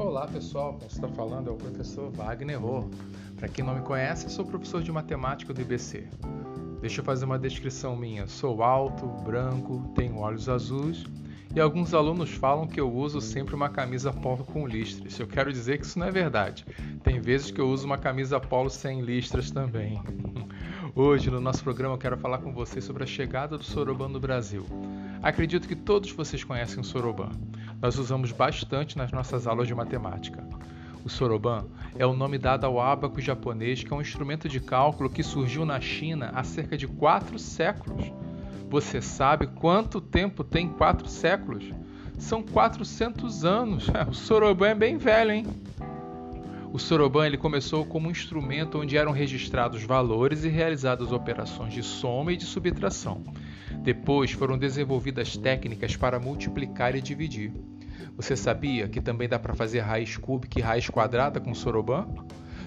Olá pessoal, quem está falando é o professor Wagner Rô. Para quem não me conhece, sou professor de matemática do IBC. Deixa eu fazer uma descrição minha. Sou alto, branco, tenho olhos azuis e alguns alunos falam que eu uso sempre uma camisa polo com listras. Eu quero dizer que isso não é verdade. Tem vezes que eu uso uma camisa polo sem listras também. Hoje, no nosso programa, eu quero falar com vocês sobre a chegada do Soroban no Brasil. Acredito que todos vocês conhecem o Soroban. Nós usamos bastante nas nossas aulas de matemática. O soroban é o nome dado ao ábaco japonês, que é um instrumento de cálculo que surgiu na China há cerca de quatro séculos. Você sabe quanto tempo tem quatro séculos? São 400 anos. O soroban é bem velho, hein? O soroban ele começou como um instrumento onde eram registrados valores e realizadas operações de soma e de subtração. Depois foram desenvolvidas técnicas para multiplicar e dividir. Você sabia que também dá para fazer raiz cúbica e raiz quadrada com soroban?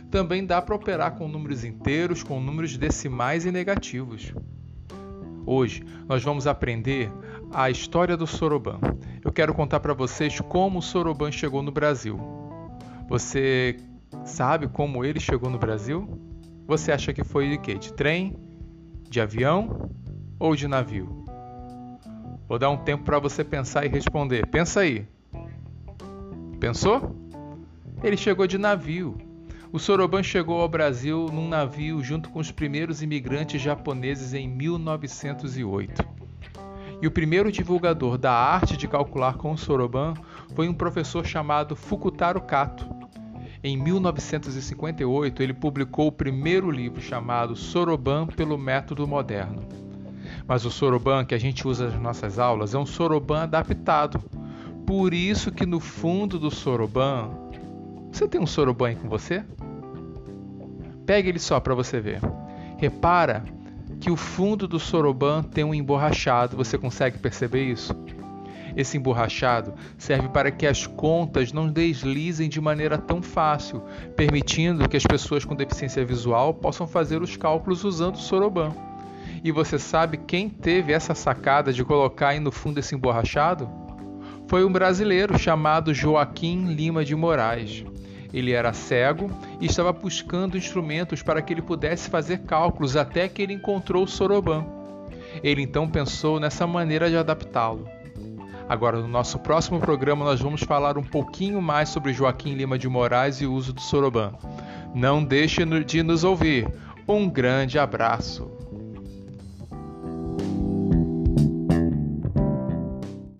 Também dá para operar com números inteiros, com números decimais e negativos. Hoje nós vamos aprender a história do soroban. Eu quero contar para vocês como o soroban chegou no Brasil. Você sabe como ele chegou no Brasil? Você acha que foi de quê? De trem? De avião? ou de navio? Vou dar um tempo para você pensar e responder. Pensa aí. Pensou? Ele chegou de navio. O Soroban chegou ao Brasil num navio junto com os primeiros imigrantes japoneses em 1908. E o primeiro divulgador da arte de calcular com o Soroban foi um professor chamado Fukutaro Kato. Em 1958, ele publicou o primeiro livro chamado Soroban pelo Método Moderno. Mas o soroban que a gente usa nas nossas aulas é um soroban adaptado. Por isso que no fundo do soroban, você tem um soroban aí com você? Pegue ele só para você ver. Repara que o fundo do soroban tem um emborrachado. Você consegue perceber isso? Esse emborrachado serve para que as contas não deslizem de maneira tão fácil, permitindo que as pessoas com deficiência visual possam fazer os cálculos usando o soroban. E você sabe quem teve essa sacada de colocar aí no fundo esse emborrachado? Foi um brasileiro chamado Joaquim Lima de Moraes. Ele era cego e estava buscando instrumentos para que ele pudesse fazer cálculos até que ele encontrou o soroban. Ele então pensou nessa maneira de adaptá-lo. Agora, no nosso próximo programa, nós vamos falar um pouquinho mais sobre Joaquim Lima de Moraes e o uso do soroban. Não deixe de nos ouvir. Um grande abraço.